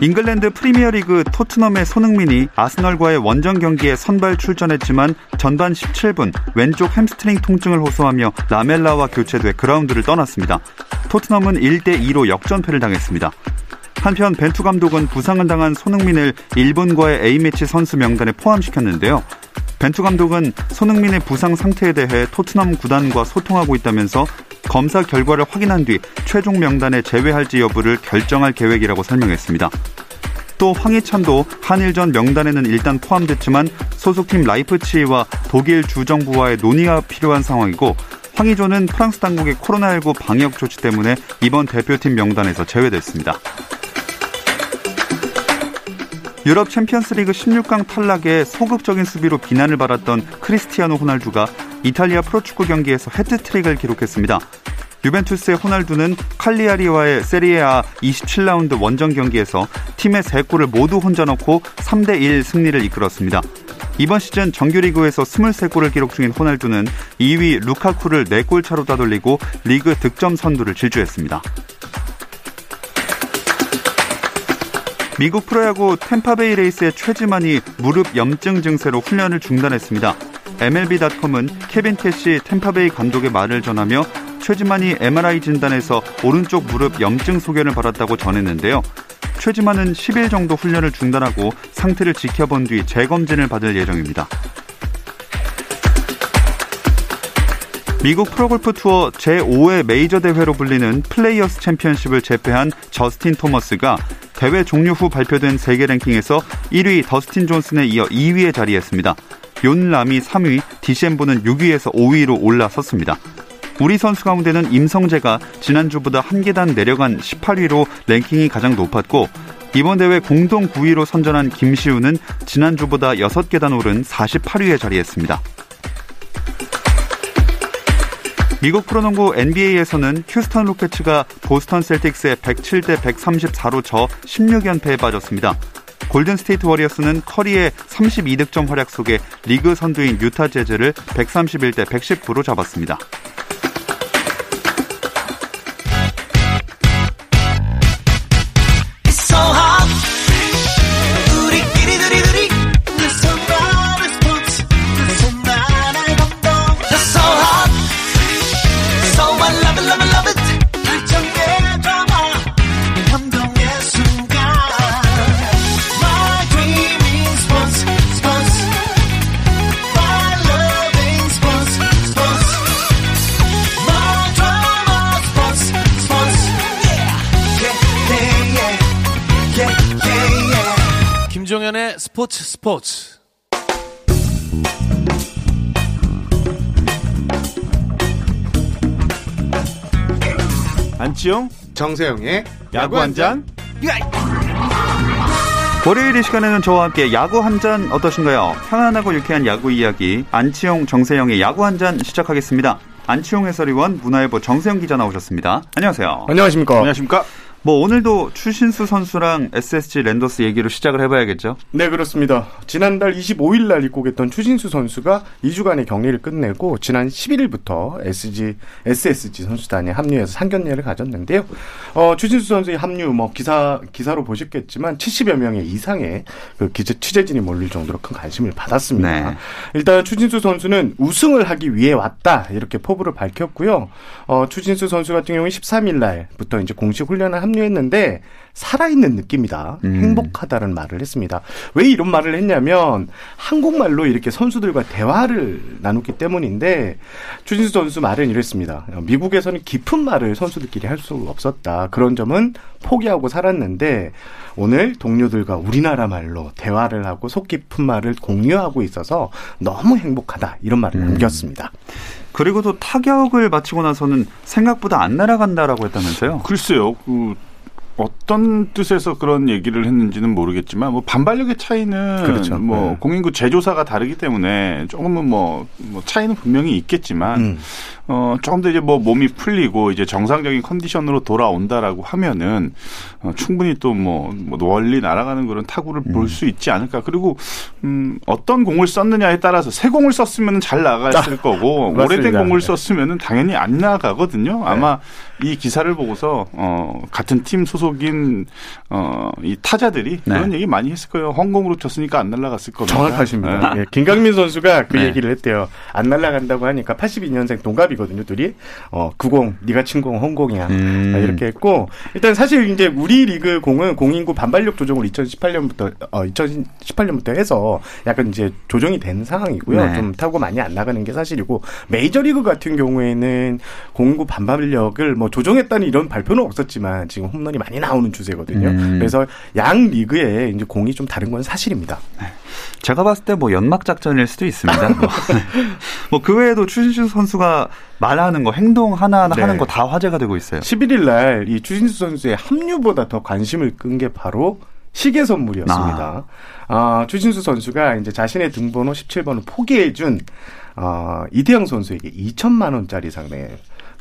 잉글랜드 프리미어리그 토트넘의 손흥민이 아스널과의 원정 경기에 선발 출전했지만 전반 17분 왼쪽 햄스트링 통증을 호소하며 라멜라와 교체돼 그라운드를 떠났습니다. 토트넘은 1대 2로 역전패를 당했습니다. 한편 벤투 감독은 부상을 당한 손흥민을 일본과의 A매치 선수 명단에 포함시켰는데요. 벤투 감독은 손흥민의 부상 상태에 대해 토트넘 구단과 소통하고 있다면서 검사 결과를 확인한 뒤 최종 명단에 제외할지 여부를 결정할 계획이라고 설명했습니다. 또 황희찬도 한일전 명단에는 일단 포함됐지만 소속팀 라이프치히와 독일 주정부와의 논의가 필요한 상황이고 황희조는 프랑스 당국의 코로나19 방역 조치 때문에 이번 대표팀 명단에서 제외됐습니다. 유럽 챔피언스리그 16강 탈락에 소극적인 수비로 비난을 받았던 크리스티아노 호날두가 이탈리아 프로축구 경기에서 헤트트릭을 기록했습니다. 유벤투스의 호날두는 칼리아리와의 세리에아 27라운드 원정 경기에서 팀의 3골을 모두 혼자 넣고 3대1 승리를 이끌었습니다. 이번 시즌 정규리그에서 23골을 기록 중인 호날두는 2위 루카쿠를 4골 차로 따돌리고 리그 득점 선두를 질주했습니다. 미국 프로야구 템파베이 레이스의 최지만이 무릎 염증 증세로 훈련을 중단했습니다. MLB.com은 케빈 캐시 템파베이 감독의 말을 전하며 최지만이 MRI 진단에서 오른쪽 무릎 염증 소견을 받았다고 전했는데요. 최지만은 10일 정도 훈련을 중단하고 상태를 지켜본 뒤 재검진을 받을 예정입니다. 미국 프로골프 투어 제5회 메이저 대회로 불리는 플레이어스 챔피언십을 제패한 저스틴 토머스가 대회 종료 후 발표된 세계 랭킹에서 1위 더스틴 존슨에 이어 2위에 자리했습니다. 욘 람이 3위, 디셈보는 6위에서 5위로 올라섰습니다. 우리 선수 가운데는 임성재가 지난주보다 한 계단 내려간 18위로 랭킹이 가장 높았고 이번 대회 공동 9위로 선전한 김시우는 지난주보다 6계단 오른 48위에 자리했습니다. 미국 프로농구 NBA에서는 휴스턴 로켓츠가 보스턴 셀틱스에 107대 134로 져 16연패에 빠졌습니다. 골든 스테이트 워리어스는 커리의 32득점 활약 속에 리그 선두인 유타 재즈를 131대 119로 잡았습니다. 스포츠 스포츠 안치용 정세영의 야구 한 잔. 월요일 이 시간에는 저와 함께 야구 한 잔 어떠신가요? 편안하고 유쾌한 야구 이야기 안치용 정세영의 야구 한 잔 시작하겠습니다. 안치용 해설위원 문화일보 정세영 기자 나오셨습니다. 안녕하세요. 안녕하십니까. 안녕하십니까. 뭐 오늘도 추신수 선수랑 SSG 랜더스 얘기로 시작을 해봐야겠죠. 네, 그렇습니다. 지난달 25일 날 입국했던 추신수 선수가 2주간의 격리를 끝내고 지난 11일부터 SG, SSG 선수단에 합류해서 상견례를 가졌는데요. 어, 추신수 선수의 합류 뭐 기사 기사로 보셨겠지만 70여 명의 이상의 그 기자 취재진이 몰릴 정도로 큰 관심을 받았습니다. 네. 일단 추신수 선수는 우승을 하기 위해 왔다 이렇게 포부를 밝혔고요. 어, 추신수 선수 같은 경우는 13일 날부터 이제 공식 훈련을 합류했는데 살아있는 느낌이다. 음. 행복하다는 말을 했습니다. 왜 이런 말을 했냐면 한국말로 이렇게 선수들과 대화를 나눴기 때문인데 추진수 선수 말은 이랬습니다. 미국에서는 깊은 말을 선수들끼리 할 수 없었다. 그런 점은 포기하고 살았는데 오늘 동료들과 우리나라 말로 대화를 하고 속 깊은 말을 공유하고 있어서 너무 행복하다. 이런 말을 남겼습니다. 그리고 또 타격을 마치고 나서는 생각보다 안 날아간다라고 했다면서요? 글쎄요. 그 어떤 뜻에서 그런 얘기를 했는지는 모르겠지만 뭐 반발력의 차이는 그렇죠. 뭐 네. 공인구 제조사가 다르기 때문에 조금은 뭐, 뭐 차이는 분명히 있겠지만 음. 어 조금 더 이제 뭐 몸이 풀리고 이제 정상적인 컨디션으로 돌아온다라고 하면은 어, 충분히 또뭐 뭐 원리 날아가는 그런 타구를 음. 볼수 있지 않을까. 그리고 음 어떤 공을 썼느냐에 따라서 새 공을 썼으면 잘 나갔을 거고 오래된 아, 맞습니다. 공을 네. 썼으면은 당연히 안 나가거든요. 아마 이 기사를 보고서 어 같은 팀 소속 인 어 이 타자들이 네. 그런 얘기 많이 했을 거예요. 헝공으로 쳤으니까 안 날아갔을 겁니다. 정확하십니다. 네. 예, 김강민 선수가 그 네. 얘기를 했대요. 안 날아간다고 하니까 82년생 동갑이거든요, 둘이. 어, 90, 네가 친 공 헝공이야. 음. 아, 이렇게 했고 일단 사실 이제 우리 리그 공은 공인구 반발력 조정을 2018년부터 어 2018년부터 해서 약간 이제 조정이 된 상황이고요. 네. 좀 타고 많이 안 나가는 게 사실이고 메이저리그 같은 경우에는 공인구 반발력을 뭐 조정했다는 이런 발표는 없었지만 지금 홈런이 많이 나오는 추세거든요. 음. 그래서 양 리그에 이제 공이 좀 다른 건 사실입니다. 제가 봤을 때 뭐 연막 작전일 수도 있습니다. 뭐그 외에도 추신수 선수가 말하는 거, 행동 하나하나 네. 하는 거 다 화제가 되고 있어요. 11일 날 이 추신수 선수의 합류보다 더 관심을 끈 게 바로 시계 선물이었습니다. 아, 추신수 선수가 이제 자신의 등번호 17번을 포기해준 어, 이태영 선수에게 2천만 원짜리 상당의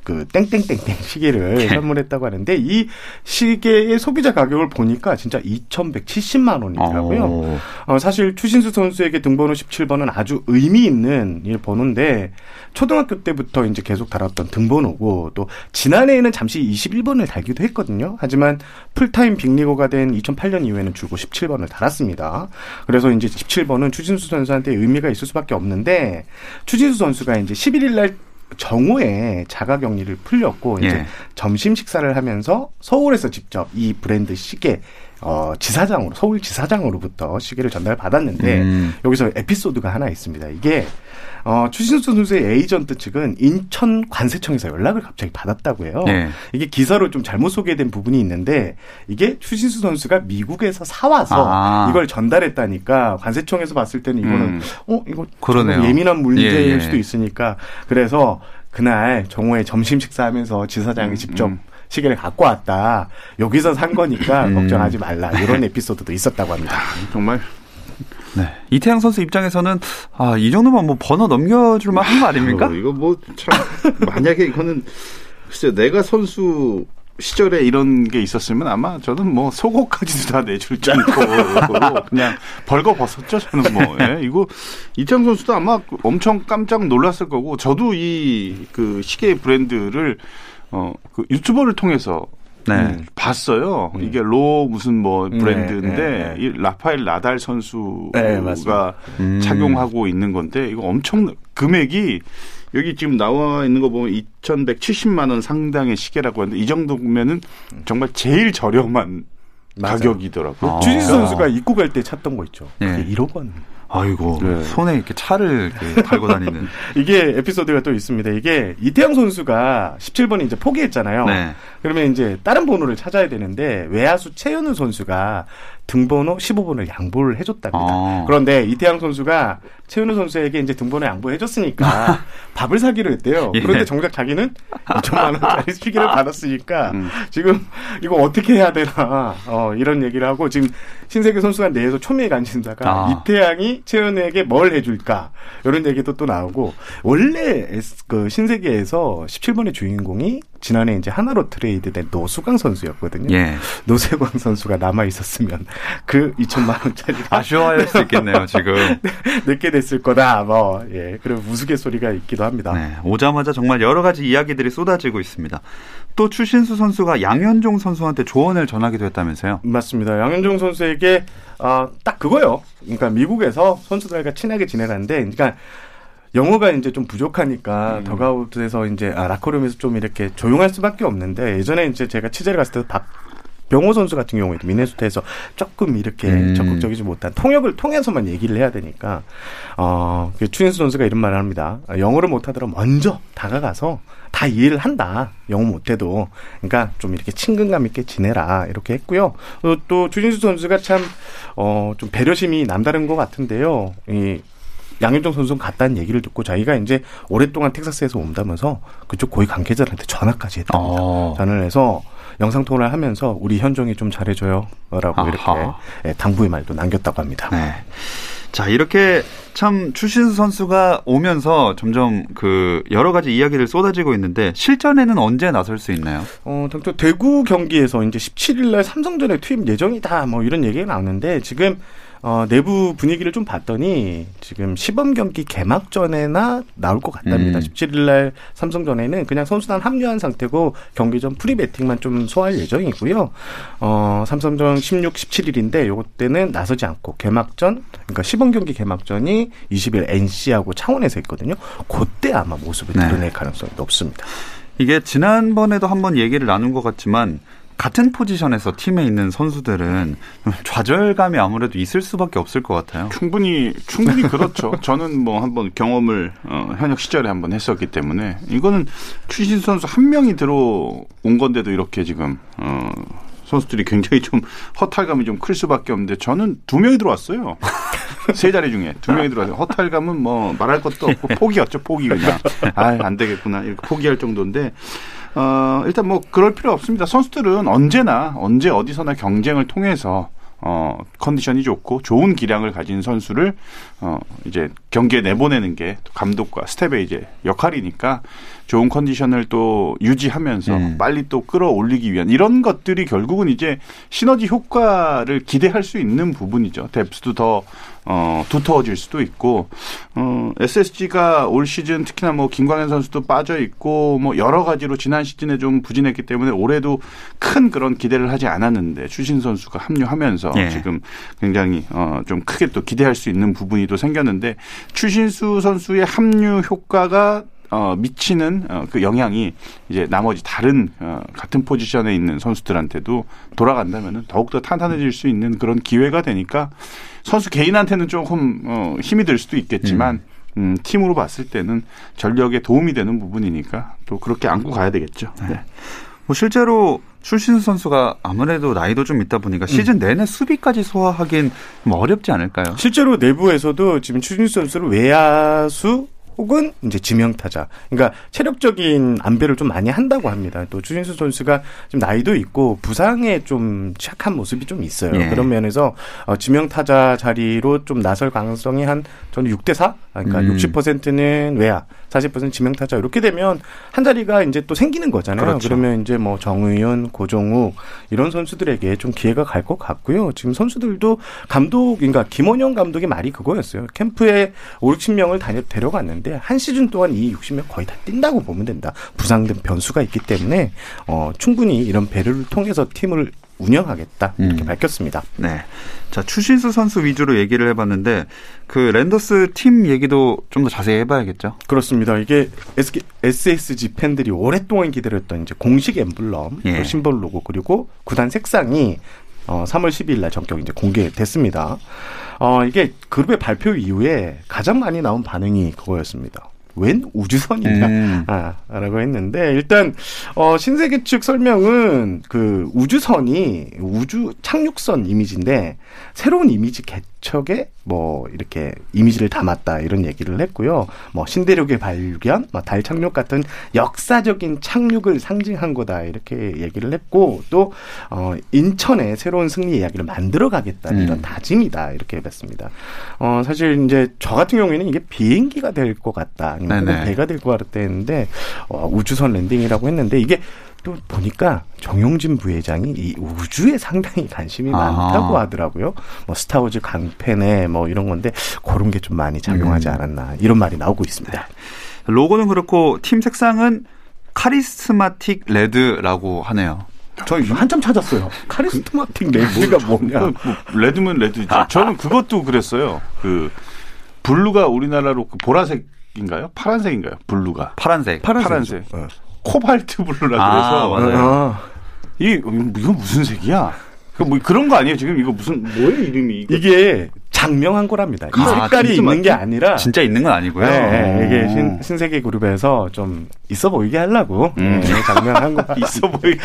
그 땡땡땡땡 시계를 선물했다고 하는데 이 시계의 소비자 가격을 보니까 진짜 2,170만 원이더라고요. 어. 어, 사실 추신수 선수에게 등번호 17번은 아주 의미 있는 이 번호인데 초등학교 때부터 이제 계속 달았던 등번호고 또 지난해에는 잠시 21번을 달기도 했거든요. 하지만 풀타임 빅리거가 된 2008년 이후에는 줄곧 17번을 달았습니다. 그래서 이제 17번은 추신수 선수한테 의미가 있을 수밖에 없는데 추신수 선수가 이제 11일 날 정오에 자가 격리를 풀렸고 이제 예. 점심 식사를 하면서 서울에서 직접 이 브랜드 시계 어 지사장으로 서울 지사장으로부터 시계를 전달 받았는데 음. 여기서 에피소드가 하나 있습니다. 이게 어 추신수 선수의 에이전트 측은 인천 관세청에서 연락을 갑자기 받았다고 해요. 예. 이게 기사로 좀 잘못 소개된 부분이 있는데 이게 추신수 선수가 미국에서 사와서 아. 이걸 전달했다니까 관세청에서 봤을 때는 이거는 음. 어 이거 그러네요. 예민한 문제일 예, 예. 수도 있으니까 그래서 그날 정오에 점심 식사하면서 지사장이 음, 직접 음. 시계를 갖고 왔다. 여기서 산 거니까 음. 걱정하지 말라. 이런 에피소드도 있었다고 합니다. 정말 네. 이태양 선수 입장에서는 아, 이 정도면 뭐 번호 넘겨줄 만한 거 아닙니까? 어, 이거 뭐 참 만약에 이거는 글쎄 내가 선수 시절에 이런 게 있었으면 아마 저는 뭐 속옷까지도 다 내줄 정도로 그냥 벌거 벗었죠 저는 뭐 예, 이거 이창 선수도 아마 엄청 깜짝 놀랐을 거고 저도 이 그 시계 브랜드를 어 그 유튜버를 통해서 네. 음, 봤어요. 이게 로 무슨 뭐 네, 브랜드인데 네, 네. 이 라파엘 나달 선수가 네. 음. 착용하고 있는 건데 이거 엄청 금액이 여기 지금 나와 있는 거 보면 2,170만 원 상당의 시계라고 하는데 이 정도면은 정말 제일 저렴한 맞아요. 가격이더라고요. 아. 주진수 선수가 입고 갈 때 찾던 거 있죠. 예. 그게 1억 원. 아이고 네. 손에 이렇게 차를 이렇게 달고 다니는. 이게 에피소드가 또 있습니다. 이게 이태영 선수가 17번이 이제 포기했잖아요. 네. 그러면 이제 다른 번호를 찾아야 되는데 외야수 최현우 선수가 등번호 15번을 양보를 해줬답니다. 아. 그런데 이태양 선수가 최현우 선수에게 이제 등번호 양보해줬으니까 밥을 사기로 했대요. 예. 그런데 정작 자기는 5천만 원짜리 시기를 받았으니까 음. 지금 이거 어떻게 해야 되나 어, 이런 얘기를 하고 지금 신세계 선수가 내에서 초미에 간신다가 아. 이태양이 최현우에게 뭘 해줄까 이런 얘기도 또 나오고 원래 그 신세계에서 17번의 주인공이 지난해 이제 하나로 트레이드된 노수광 선수였거든요. 예. 노세광 선수가 남아 있었으면 그 2천만 원짜리가 아쉬워할 수 있겠네요 지금. 늦게 됐을 거다. 뭐 예, 그런 우스갯소리가 있기도 합니다. 네, 오자마자 정말 여러 가지 이야기들이 쏟아지고 있습니다. 또 추신수 선수가 양현종 선수한테 조언을 전하기도 했다면서요? 맞습니다. 양현종 선수에게 아, 딱 그거요. 그러니까 미국에서 선수들과 친하게 지내라는데, 그러니까 영어가 이제 좀 부족하니까 더가웃에서 이제 아, 라커룸에서 좀 이렇게 조용할 수밖에 없는데 예전에 이제 제가 취재를 갔을 때박 병호 선수 같은 경우에도 미네소타에서 조금 이렇게 음. 적극적이지 못한 통역을 통해서만 얘기를 해야 되니까 어그 추인수 선수가 이런 말을 합니다. 아, 영어를 못하더라도 먼저 다가가서 다 이해를 한다. 영어 못해도 그러니까 좀 이렇게 친근감 있게 지내라 이렇게 했고요. 어, 또 추진수 선수가 참어좀 배려심이 남다른 것 같은데요. 이 양현종 선수는 갔다는 얘기를 듣고 자기가 이제 오랫동안 텍사스에서 온다면서 그쪽 고위 관계자들한테 전화까지 했답니다. 어. 전화를 해서 영상 통화를 하면서 우리 현종이 좀 잘해줘요라고 아하. 이렇게 예, 당부의 말도 남겼다고 합니다. 네. 자, 이렇게 참 추신수 선수가 오면서 점점 그 여러 가지 이야기를 쏟아지고 있는데 실전에는 언제 나설 수 있나요? 어, 당초 대구 경기에서 이제 17일 날 삼성전에 투입 예정이다 뭐 이런 얘기가 나오는데 지금 어, 내부 분위기를 좀 봤더니 지금 시범 경기 개막 전에나 나올 것 같답니다. 음. 17일 날 삼성전에는 그냥 선수단 합류한 상태고 경기 전 프리 배팅만 좀 소화할 예정이고요. 어, 삼성전 16, 17일인데 요것 때는 나서지 않고 개막전 그러니까 시범 경기 개막전이 20일 NC하고 창원에서 있거든요. 그때 아마 모습을 네. 드러낼 가능성이 높습니다. 이게 지난번에도 한번 얘기를 나눈 것 같지만 같은 포지션에서 팀에 있는 선수들은 좀 좌절감이 아무래도 있을 수밖에 없을 것 같아요. 충분히 충분히 그렇죠. 저는 뭐 한번 경험을 어, 현역 시절에 한번 했었기 때문에 이거는 추신 선수 한 명이 들어온 건데도 이렇게 지금 어, 선수들이 굉장히 좀 허탈감이 좀 클 수밖에 없는데 저는 두 명이 들어왔어요. 세 자리 중에 두 명이 들어왔어요. 허탈감은 뭐 말할 것도 없고 포기였죠. 포기 그냥. 아 안 되겠구나 이렇게 포기할 정도인데 어, 일단 뭐 그럴 필요 없습니다. 선수들은 언제나 언제 어디서나 경쟁을 통해서 어, 컨디션이 좋고 좋은 기량을 가진 선수를 어, 이제 경기에 내보내는 게 감독과 스텝의 이제 역할이니까 좋은 컨디션을 또 유지하면서 음. 빨리 또 끌어올리기 위한 이런 것들이 결국은 이제 시너지 효과를 기대할 수 있는 부분이죠. 뎁스도 더 어, 두터워질 수도 있고, 어, SSG가 올 시즌 특히나 뭐 김광현 선수도 빠져 있고, 뭐 여러 가지로 지난 시즌에 좀 부진했기 때문에 올해도 큰 그런 기대를 하지 않았는데 추신 선수가 합류하면서 예. 지금 굉장히 어, 좀 크게 또 기대할 수 있는 부분이 또 생겼는데 추신수 선수의 합류 효과가 어, 미치는 어, 그 영향이 이제 나머지 다른 어, 같은 포지션에 있는 선수들한테도 돌아간다면은 더욱더 탄탄해질 수 있는 그런 기회가 되니까 선수 개인한테는 조금 어, 힘이 들 수도 있겠지만 음, 팀으로 봤을 때는 전력에 도움이 되는 부분이니까 또 그렇게 안고 가야 되겠죠. 네. 뭐 실제로 출신수 선수가 아무래도 나이도 좀 있다 보니까 시즌 내내 수비까지 소화하긴 좀 어렵지 않을까요? 실제로 내부에서도 지금 추진수 선수를 외야수 혹은 이제 지명 타자. 그러니까 체력적인 안배를 좀 많이 한다고 합니다. 또 추진수 선수가 지금 나이도 있고 부상에 좀 취약한 모습이 좀 있어요. 예. 그런 면에서 어, 지명 타자 자리로 좀 나설 가능성이 한 저는 6대 4. 그러니까 음. 60%는 외야, 40% 지명타자 이렇게 되면 한 자리가 이제 또 생기는 거잖아요. 그렇죠. 그러면 이제 뭐 정의윤, 고종욱 이런 선수들에게 좀 기회가 갈 것 같고요. 지금 선수들도 감독, 그러니까 김원영 감독의 말이 그거였어요. 캠프에 5, 60명을 다녀 데려갔는데 한 시즌 동안 이 60명 거의 다 뛴다고 보면 된다. 부상 등 변수가 있기 때문에 어, 충분히 이런 배려를 통해서 팀을 운영하겠다 이렇게 음. 밝혔습니다. 네. 자, 추신수 선수 위주로 얘기를 해봤는데 그 랜더스 팀 얘기도 좀 더 자세히 해봐야겠죠. 그렇습니다. 이게 SSG 팬들이 오랫동안 기다렸던 이제 공식 엠블럼, 예. 또 심벌 로고 그리고 구단 색상이 어, 3월 12일 날 전격 이제 공개됐습니다. 어, 이게 그룹의 발표 이후에 가장 많이 나온 반응이 그거였습니다. 웬 우주선이냐? 음. 아, 라고 했는데, 일단, 어, 신세계 측 설명은 그 우주선이 우주 착륙선 이미지인데, 새로운 이미지 개 척에 뭐, 이렇게 이미지를 담았다, 이런 얘기를 했고요. 뭐, 신대륙의 발견, 뭐, 달 착륙 같은 역사적인 착륙을 상징한 거다, 이렇게 얘기를 했고, 또, 어, 인천에 새로운 승리 이야기를 만들어 가겠다, 이런 음. 다짐이다, 이렇게 했습니다. 어, 사실 이제 저 같은 경우에는 이게 비행기가 될 것 같다, 아니면. 배가 될 것 같다 했는데, 어, 우주선 landing이라고 했는데, 이게 또 보니까 정용진 부회장이 이 우주에 상당히 관심이 아하. 많다고 하더라고요. 뭐 스타워즈 광팬에 뭐 이런 건데, 그런 게 좀 많이 작용하지 음. 않았나, 이런 말이 나오고 있습니다. 로고는 그렇고 팀 색상은 charismatic red라고 하네요. 저 한참 찾았어요. charismatic red가 뭐냐. 그, 뭐, red면 red죠. 저는 그것도 그랬어요. 그 blue가 우리나라로 그 보라색인가요? 파란색인가요? blue가 파란색. 파란색이죠. 파란색. 어. 코발트 블루라 아, 그래서 맞아요. 아. 이 이거 무슨 색이야? 그뭐 그런 거 아니에요? 지금 이거 무슨 뭐예요 이름이? 이거? 이게 장명한 거랍니다. 이 아, 색깔이 진짜 있는 게 맞지? 아니라 진짜 있는 건 아니고요. 네, 네, 이게 오. 신, 신세계 그룹에서 좀 있어 보이게 하려고 음. 네, 장명한 거. 있어 보이게.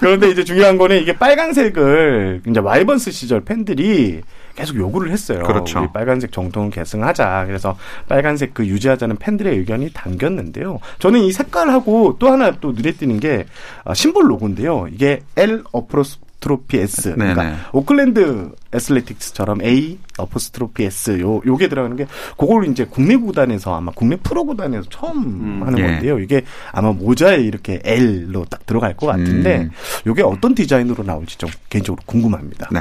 그런데 이제 중요한 거는 이게 빨간색을 이제 와이번스 시절 팬들이 계속 요구를 했어요. 그렇죠. 우리 빨간색 정통을 계승하자. 그래서 빨간색 그 유지하자는 팬들의 의견이 담겼는데요. 저는 이 색깔하고 또 하나 또 눈에 띄는 게 아, 심볼 로고인데요. 이게 L apostrophe S. 그러니까 네네. 오클랜드 애슬레틱스처럼 A apostrophe S 요 요게 들어가는 게 그걸 이제 국내 구단에서 아마 국내 프로 구단에서 처음 하는 예. 건데요. 이게 아마 모자에 이렇게 L로 딱 들어갈 것 같은데 음. 요게 어떤 디자인으로 나올지 좀 개인적으로 궁금합니다. 네.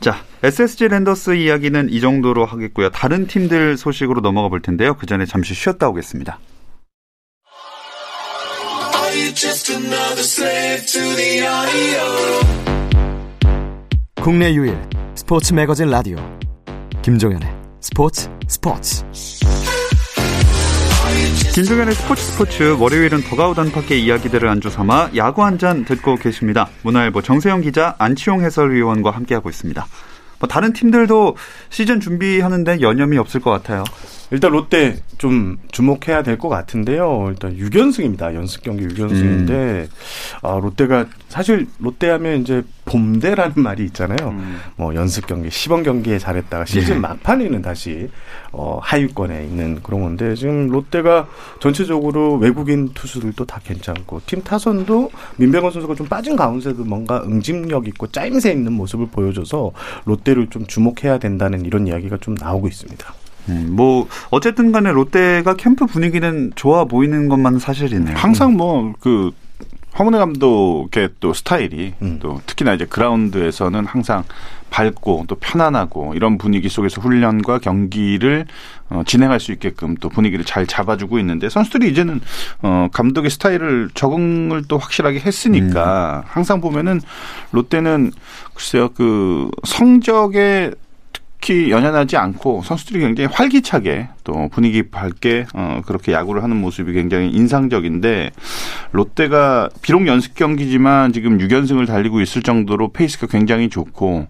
자, SSG 랜더스 이야기는 이 정도로 하겠고요. 다른 팀들 소식으로 넘어가 볼 텐데요. 그 전에 잠시 쉬었다 오겠습니다. 국내 유일 스포츠 매거진 라디오 김종현의 스포츠 스포츠 김종현의 스포츠 스포츠 월요일은 더가우 단팎의 이야기들을 안주 삼아 야구 한 잔 듣고 계십니다. 문화일보 정세영 기자 안치용 해설위원과 함께하고 있습니다. 뭐 다른 팀들도 시즌 준비하는데 여념이 없을 것 같아요. 일단 롯데 좀 주목해야 될 것 같은데요. 일단 6연승입니다. 연습 경기 6연승인데 음. 아, 롯데가 사실 롯데 하면 이제 봄대라는 말이 있잖아요. 뭐 연습 경기, 시범 경기에 잘했다가 시즌 예. 막판에는 다시 어, 하위권에 있는 그런 건데 지금 롯데가 전체적으로 외국인 투수들도 다 괜찮고 팀 타선도 민병헌 선수가 좀 빠진 가운데도 뭔가 응집력 있고 짜임새 있는 모습을 보여줘서 롯데를 좀 주목해야 된다는 이런 이야기가 좀 나오고 있습니다. 음, 뭐 어쨌든 간에 롯데가 캠프 분위기는 좋아 보이는 것만 사실이네요. 항상 뭐그 황문혜 감독의 또 스타일이 음. 또 특히나 이제 그라운드에서는 항상 밝고 또 편안하고 이런 분위기 속에서 훈련과 경기를 어, 진행할 수 있게끔 또 분위기를 잘 잡아주고 있는데 선수들이 이제는 어, 감독의 스타일을 적응을 또 확실하게 했으니까 항상 보면은 롯데는 글쎄요 그 성적에 특히 연연하지 않고 선수들이 굉장히 활기차게 또 분위기 밝게 어 그렇게 야구를 하는 모습이 굉장히 인상적인데 롯데가 비록 연습 경기지만 지금 6연승을 달리고 있을 정도로 페이스가 굉장히 좋고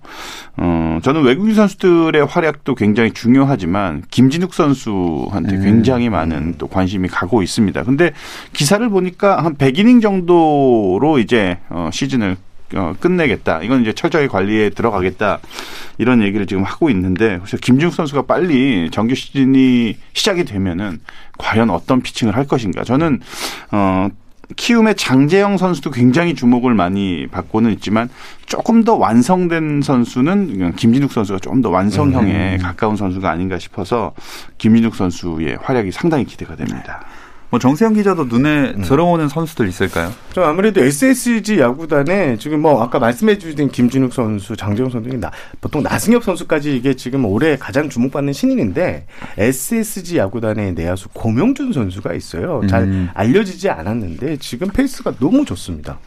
어 저는 외국인 선수들의 활약도 굉장히 중요하지만 김진욱 선수한테 음. 굉장히 많은 또 관심이 가고 있습니다. 근데 기사를 보니까 한 100이닝 정도로 이제 어 시즌을 어, 끝내겠다. 이건 이제 철저히 관리에 들어가겠다. 이런 얘기를 지금 하고 있는데, 그래서 김준욱 선수가 빨리 정규 시즌이 시작이 되면은 과연 어떤 피칭을 할 것인가. 저는, 어, 키움의 장재영 선수도 굉장히 주목을 많이 받고는 있지만 조금 더 완성된 선수는 김진욱 선수가 조금 더 완성형에 가까운 선수가 아닌가 싶어서 김진욱 선수의 활약이 상당히 기대가 됩니다. 뭐 정세영 기자도 눈에 들어오는 선수들 있을까요? 저 아무래도 SSG 야구단에 지금 뭐 아까 말씀해 주신 김진욱 선수, 장재영 선수 등 나, 보통 나승엽 선수까지 이게 지금 올해 가장 주목받는 신인인데 SSG 야구단의 내야수 고명준 선수가 있어요. 잘 음. 알려지지 않았는데 지금 페이스가 너무 좋습니다.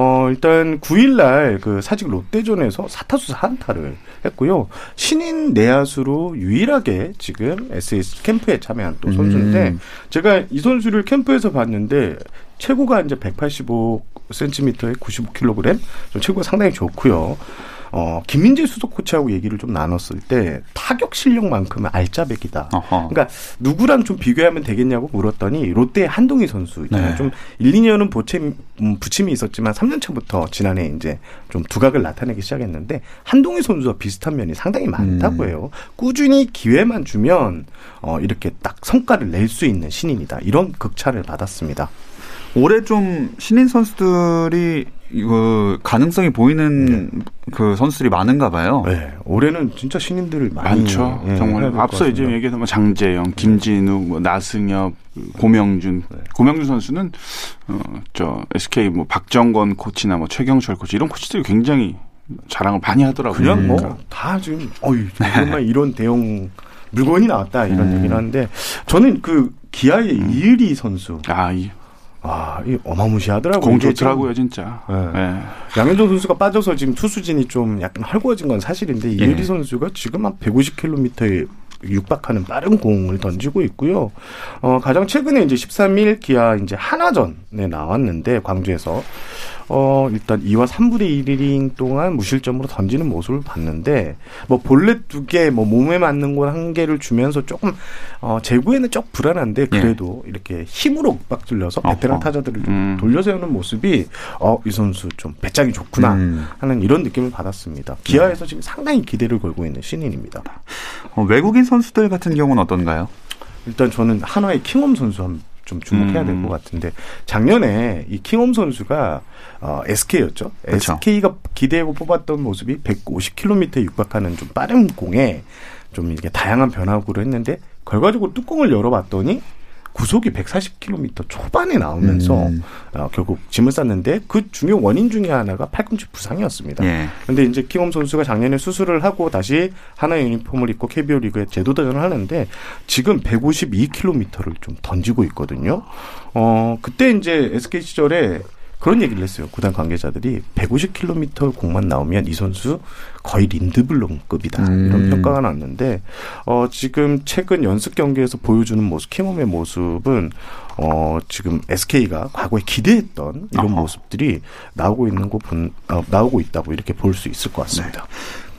어, 일단 9일날 그 사직 롯데전에서 4타수 4안타를 했고요. 신인 내야수로 유일하게 지금 SS 캠프에 참여한 또 선수인데 음. 제가 이 선수를 캠프에서 봤는데 최고가 이제 185cm에 95kg, 좀 체구가 상당히 좋고요. 어, 김민재 수석 코치하고 얘기를 좀 나눴을 때 타격 실력만큼은 알짜배기다. 어허. 그러니까 누구랑 좀 비교하면 되겠냐고 물었더니 롯데 한동희 선수 있잖아요. 네. 좀 1, 2년은 보침, 음, 부침이 있었지만 3년 차부터 지난해 이제 좀 두각을 나타내기 시작했는데 한동희 선수와 비슷한 면이 상당히 많다고 음. 해요. 꾸준히 기회만 주면 어, 이렇게 딱 성과를 낼 수 있는 신인이다. 이런 극찬을 받았습니다. 올해 좀 신인 선수들이 그 가능성이 보이는 그 선수들이 많은가 봐요. 네, 올해는 진짜 신인들을 많이 많죠. 예, 해야 정말 앞서 이제. 얘기했던 뭐 장재영, 김진욱, 뭐 나승엽, 그 고명준. 네. 고명준 선수는 어저 SK 뭐 박정건 코치나 뭐 최경철 코치 이런 코치들이 굉장히 자랑을 많이 하더라고요. 그냥 그러니까. 뭐다 지금 어이 정말 이런 대형 물건이 나왔다 이런 음. 얘기를 하는데 저는 그 기아의 이의리 선수 아, 이 아, 이 어마무시하더라고요. 공 좋더라고요, 진짜. 네. 예. 지금 양현종 선수가 빠져서 지금 투수진이 좀 약간 헐거워진 건 사실인데 예. 선수가 지금 한 150km에 육박하는 빠른 공을 던지고 있고요. 어, 가장 최근에 이제 13일 기아 이제 하나전에 나왔는데 광주에서 어, 일단 2와 3분의 1이닝 동안 무실점으로 던지는 모습을 봤는데, 뭐, 볼넷 두 개, 뭐, 몸에 맞는 건 한 개를 주면서 조금, 어, 제구에는 좀 불안한데, 그래도 이렇게 힘으로 윽박 들려서 베테랑 어허. 타자들을 좀 음. 돌려 세우는 모습이, 어, 이 선수 좀 배짱이 좋구나 음. 하는 이런 느낌을 받았습니다. 기아에서 지금 상당히 기대를 걸고 있는 신인입니다. 어, 외국인 선수들 같은 경우는 어떤가요? 일단 저는 한화의 킹홈 선수 한 좀 주목해야 될 음. 것 같은데 작년에 이 킹홈 선수가 어, SK였죠. 그렇죠. SK가 기대하고 뽑았던 모습이 150km에 육박하는 좀 빠른 공에 좀 이게 다양한 변화구를 했는데 결과적으로 뚜껑을 열어봤더니 구속이 140km 초반에 나오면서 음. 어, 결국 짐을 쌌는데 그 중요 원인 중에 하나가 팔꿈치 부상이었습니다. 예. 근데 이제 킹홈 선수가 작년에 수술을 하고 다시 하나 유니폼을 입고 KBO 리그에 재도 도전을 하는데 지금 152km를 좀 던지고 있거든요. 어, 그때 이제 SK 시절에 그런 얘기를 했어요. 구단 관계자들이 150km 공만 나오면 이 선수 거의 린드블럼급이다. 이런 음. 평가가 났는데 어 지금 최근 연습 경기에서 보여주는 모습, 킹홈의 모습은 어 지금 SK가 과거에 기대했던 이런 어허. 모습들이 나오고 있는 거 본, 어, 나오고 있다고 이렇게 볼 수 있을 것 같습니다. 그럼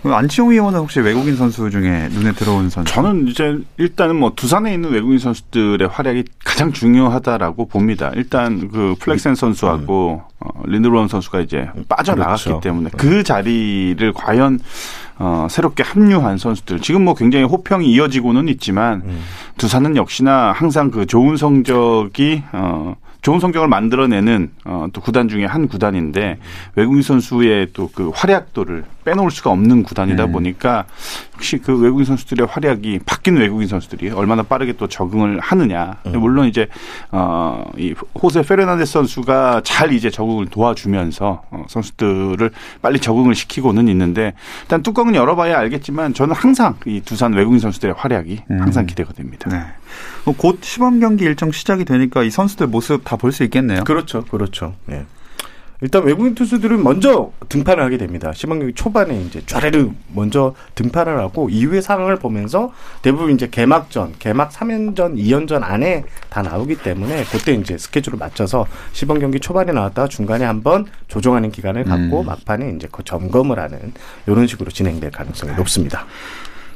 안치홍 의원은 혹시 외국인 선수 중에 눈에 들어오는 선수? 저는 이제 일단은 뭐 두산에 있는 외국인 선수들의 활약이 가장 중요하다라고 봅니다. 일단 그 플렉센 선수하고 어, 린드론 선수가 이제 빠져나갔기 그렇죠. 때문에 그 자리를 과연 어, 새롭게 합류한 선수들 지금 뭐 굉장히 호평이 이어지고는 있지만 두산은 역시나 항상 그 좋은 성적이 어, 좋은 성적을 만들어내는 어, 또 구단 중에 한 구단인데 외국인 선수의 또 그 활약도를 빼놓을 수가 없는 구단이다 음. 보니까 역시 그 외국인 선수들의 활약이 바뀐 외국인 선수들이 얼마나 빠르게 또 적응을 하느냐. 물론 이제 어이 호세 페르난데스 선수가 잘 이제 적응을 도와주면서 어, 선수들을 빨리 적응을 시키고는 있는데 일단 뚜껑은 열어봐야 알겠지만 저는 항상 이 두산 외국인 선수들의 활약이 음. 항상 기대가 됩니다. 네. 어, 곧 시범 경기 일정 시작이 되니까 이 선수들 모습 다 볼 수 있겠네요. 그렇죠, 그렇죠. 예. 일단 외국인 투수들은 먼저 등판을 하게 됩니다. 시범 경기 초반에 이제 쫘레르 먼저 등판을 하고 이후의 상황을 보면서 대부분 이제 개막전, 개막 3연전, 2연전 안에 다 나오기 때문에 그때 이제 스케줄을 맞춰서 시범 경기 초반에 나왔다가 중간에 한번 조정하는 기간을 갖고 음. 막판에 이제 그 점검을 하는 이런 식으로 진행될 가능성이 높습니다.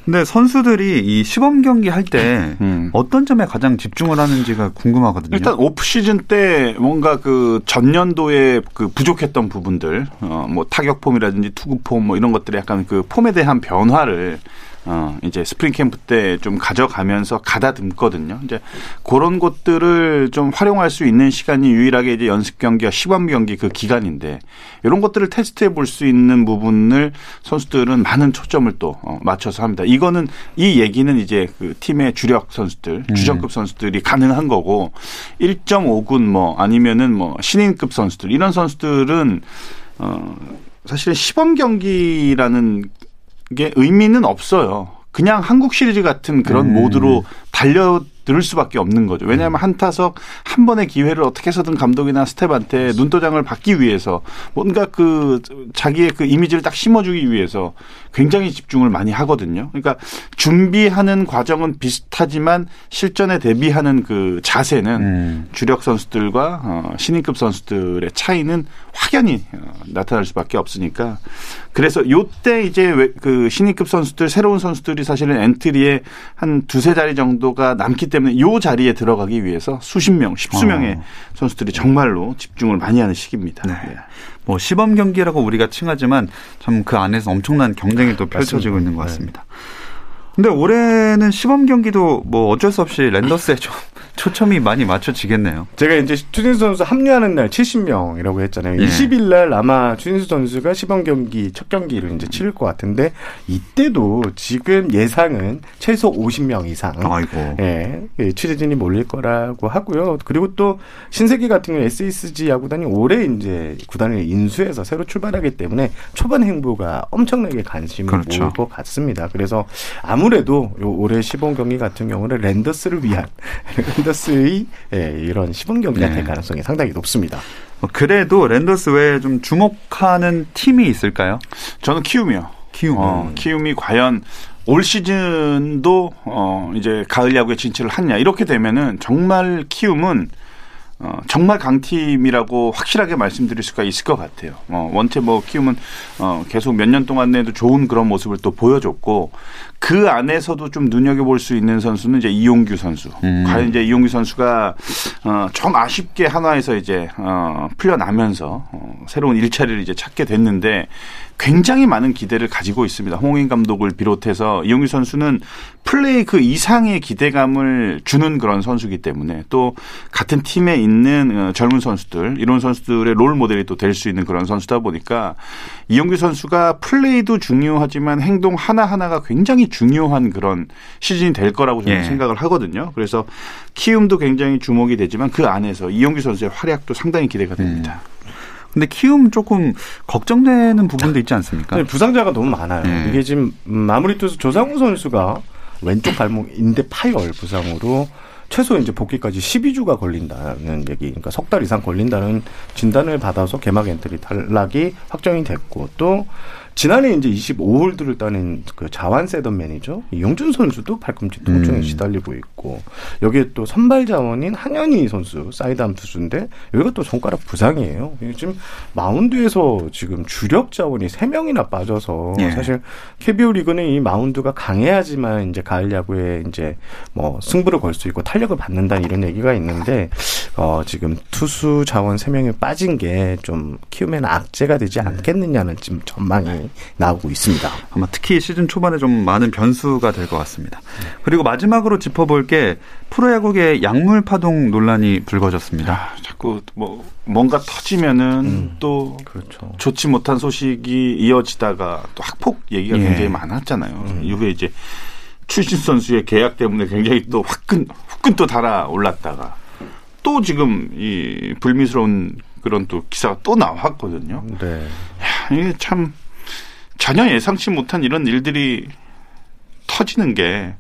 근데 선수들이 이 시범 경기 할때 음. 어떤 점에 가장 집중을 하는지가 궁금하거든요. 일단 오프 시즌 때 뭔가 그 전년도에 그 부족했던 부분들, 어 뭐 타격 폼이라든지 투구 폼 뭐 이런 것들이 약간 그 폼에 대한 변화를 어 이제 스프링 캠프 때 좀 가져가면서 가다듬거든요. 이제 그런 것들을 좀 활용할 수 있는 시간이 유일하게 이제 연습 경기와 시범 경기 그 기간인데 이런 것들을 테스트해 볼 수 있는 부분을 선수들은 많은 초점을 또 어, 맞춰서 합니다. 이거는 이 얘기는 이제 그 팀의 주력 선수들, 주전급 선수들이 가능한 거고 1.5군 뭐 아니면은 뭐 신인급 선수들 이런 선수들은 어 사실은 시범 경기라는 게 의미는 없어요. 그냥 한국 시리즈 같은 그런 음. 모드로 달려 들 수밖에 없는 거죠. 왜냐하면 한 타석 한 번의 기회를 어떻게 해서든 감독이나 스텝한테 눈도장을 받기 위해서 뭔가 그 자기의 그 이미지를 딱 심어주기 위해서 굉장히 집중을 많이 하거든요. 그러니까 준비하는 과정은 비슷하지만 실전에 대비하는 그 자세는 음. 주력 선수들과 어, 신인급 선수들의 차이는 확연히 어, 나타날 수밖에 없으니까 그래서 요때 이제 왜- 그 신인급 선수들 새로운 선수들이 사실은 엔트리에 한 두세 자리 정도가 남기 때문에 요 자리에 들어가기 위해서 수십 명, 십수 명의 어. 선수들이 정말로 집중을 많이 하는 시기입니다. 네. 네. 뭐 시범 경기라고 우리가 칭하지만 참 그 안에서 엄청난 경쟁이 또 펼쳐지고 있는 것 같습니다. 근데 올해는 시범 경기도 뭐 어쩔 수 없이 랜더스에 좀 초점이 많이 맞춰지겠네요. 제가 이제 추진수 선수 합류하는 날 70명이라고 했잖아요. 예. 20일 날 아마 추진수 선수가 시범 경기 첫 경기를 이제 치를 것 같은데 이때도 지금 예상은 최소 50명 이상 아이고. 예, 예, 취재진이 몰릴 거라고 하고요. 그리고 또 신세계 같은 경우 SSG 야구단이 올해 이제 구단을 인수해서 새로 출발하기 때문에 초반 행보가 엄청나게 관심을 그렇죠. 모을 것 같습니다. 그래서 아무래도 요 올해 시범 경기 같은 경우는 랜더스를 위한 랜더스의 예, 이런 시범 경기가 네. 될 가능성이 상당히 높습니다. 어, 그래도 랜더스 외에 좀 주목하는 팀이 있을까요? 저는 키움이요. 키움. 어, 키움이 과연 올 시즌도 어 이제 가을 야구에 진출을 하냐 이렇게 되면은 정말 키움은 어, 정말 강팀이라고 확실하게 말씀드릴 수가 있을 것 같아요. 어, 원체 뭐 키움은 어, 계속 몇 년 동안 내도 좋은 그런 모습을 또 보여줬고 그 안에서도 좀 눈여겨볼 수 있는 선수는 이제 이용규 선수. 음. 과연 이제 이용규 선수가 어, 좀 아쉽게 한화에서 이제 어, 풀려나면서 어, 새로운 일자리를 이제 찾게 됐는데 굉장히 많은 기대를 가지고 있습니다. 홍인 감독을 비롯해서 이용규 선수는 플레이 그 이상의 기대감을 주는 그런 선수기 때문에 또 같은 팀에 있는 어, 젊은 선수들 이런 선수들의 롤 모델이 또 될 수 있는 그런 선수다 보니까 이용규 선수가 플레이도 중요하지만 행동 하나 하나가 굉장히 중요한 그런 시즌이 될 거라고 저는 예. 생각을 하거든요. 그래서 키움도 굉장히 주목이 되지만 그 안에서 이용규 선수의 활약도 상당히 기대가 됩니다. 근데 키움 조금 걱정되는 부분도 있지 않습니까? 네, 부상자가 너무 많아요. 네. 이게 지금 음, 마무리 투수 조상우 선수가 왼쪽 발목 인대 파열 부상으로 최소 이제 복귀까지 12주가 걸린다는 얘기, 그러니까 석 달 이상 걸린다는 진단을 받아서 개막 엔트리 탈락이 확정이 됐고 또 지난해 이제 25홀드를 따낸 그 좌완 setup man이죠. 이영준 선수도 팔꿈치 통증에 음. 시달리고 있고 여기에 또 선발 자원인 한현희 선수 sidearm 투수인데 여기가 또 손가락 부상이에요. 지금 마운드에서 지금 주력 자원이 세명이나 빠져서 예. 사실 KBO 리그는 이 마운드가 강해야지만 이제 가을 야구에 이제 뭐 승부를 걸 수 있고 탄력을 받는다 이런 얘기가 있는데 어 지금 투수 자원 세명이 빠진 게 좀 키움에는 악재가 되지 않겠느냐는 지금 전망이 나오고 있습니다. 아마 특히 시즌 초반에 좀 많은 변수가 될 것 같습니다. 그리고 마지막으로 짚어볼 게 프로야구계 약물 파동 논란이 불거졌습니다. 아, 자꾸 뭐 뭔가 터지면은 음. 또 그렇죠. 좋지 못한 소식이 이어지다가 또 학폭 얘기가 예. 굉장히 많았잖아요. 이후에 이제 출신 선수의 계약 때문에 굉장히 또 화끈 화끈 또 달아 올랐다가 또 지금 이 불미스러운 그런 또 기사가 또 나왔거든요. 네. 야, 이게 참 전혀 예상치 못한 이런 일들이 터지는 게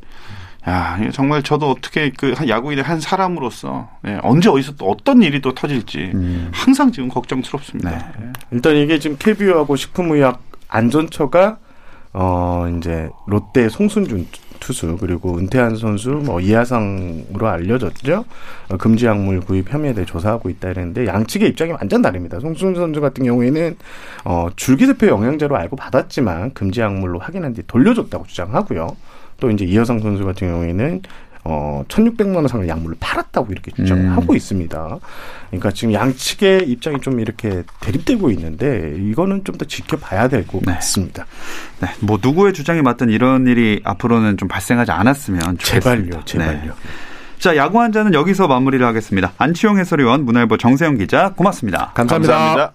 야, 정말 저도 어떻게 그한 야구인의 한 사람으로서 예, 언제 어디서 또 어떤 일이 또 터질지 음. 항상 지금 걱정스럽습니다. 네. 예. 일단 이게 지금 KBO하고 식품의약 안전처가 어 이제 롯데 송순준 투수 그리고 은퇴한 선수 뭐 이하상으로 알려졌죠. 어, 금지 약물 구입 혐의에 대해 조사하고 있다 이랬는데 양측의 입장이 완전 다릅니다. 송순준 선수 같은 경우에는 어 줄기세포 영양제로 알고 받았지만 금지 약물로 확인한 뒤 돌려줬다고 주장하고요. 또 이제 이하상 선수 같은 경우에는 어 1,600만 원 상의 약물을 팔았다고 이렇게 주장을 음. 하고 있습니다. 그러니까 지금 양측의 입장이 좀 이렇게 대립되고 있는데 이거는 좀 더 지켜봐야 될것 네. 같습니다. 네, 뭐 누구의 주장이 맞든 이런 일이 앞으로는 좀 발생하지 않았으면 좋겠습니다. 제발요, 제발요. 네. 자, 야구 한자는 여기서 마무리를 하겠습니다. 안치용 해설위원, 문화일보 정세영 기자, 고맙습니다. 감사합니다.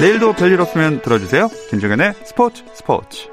내일도 별일 없으면 들어주세요. 김종현의 스포츠 스포츠.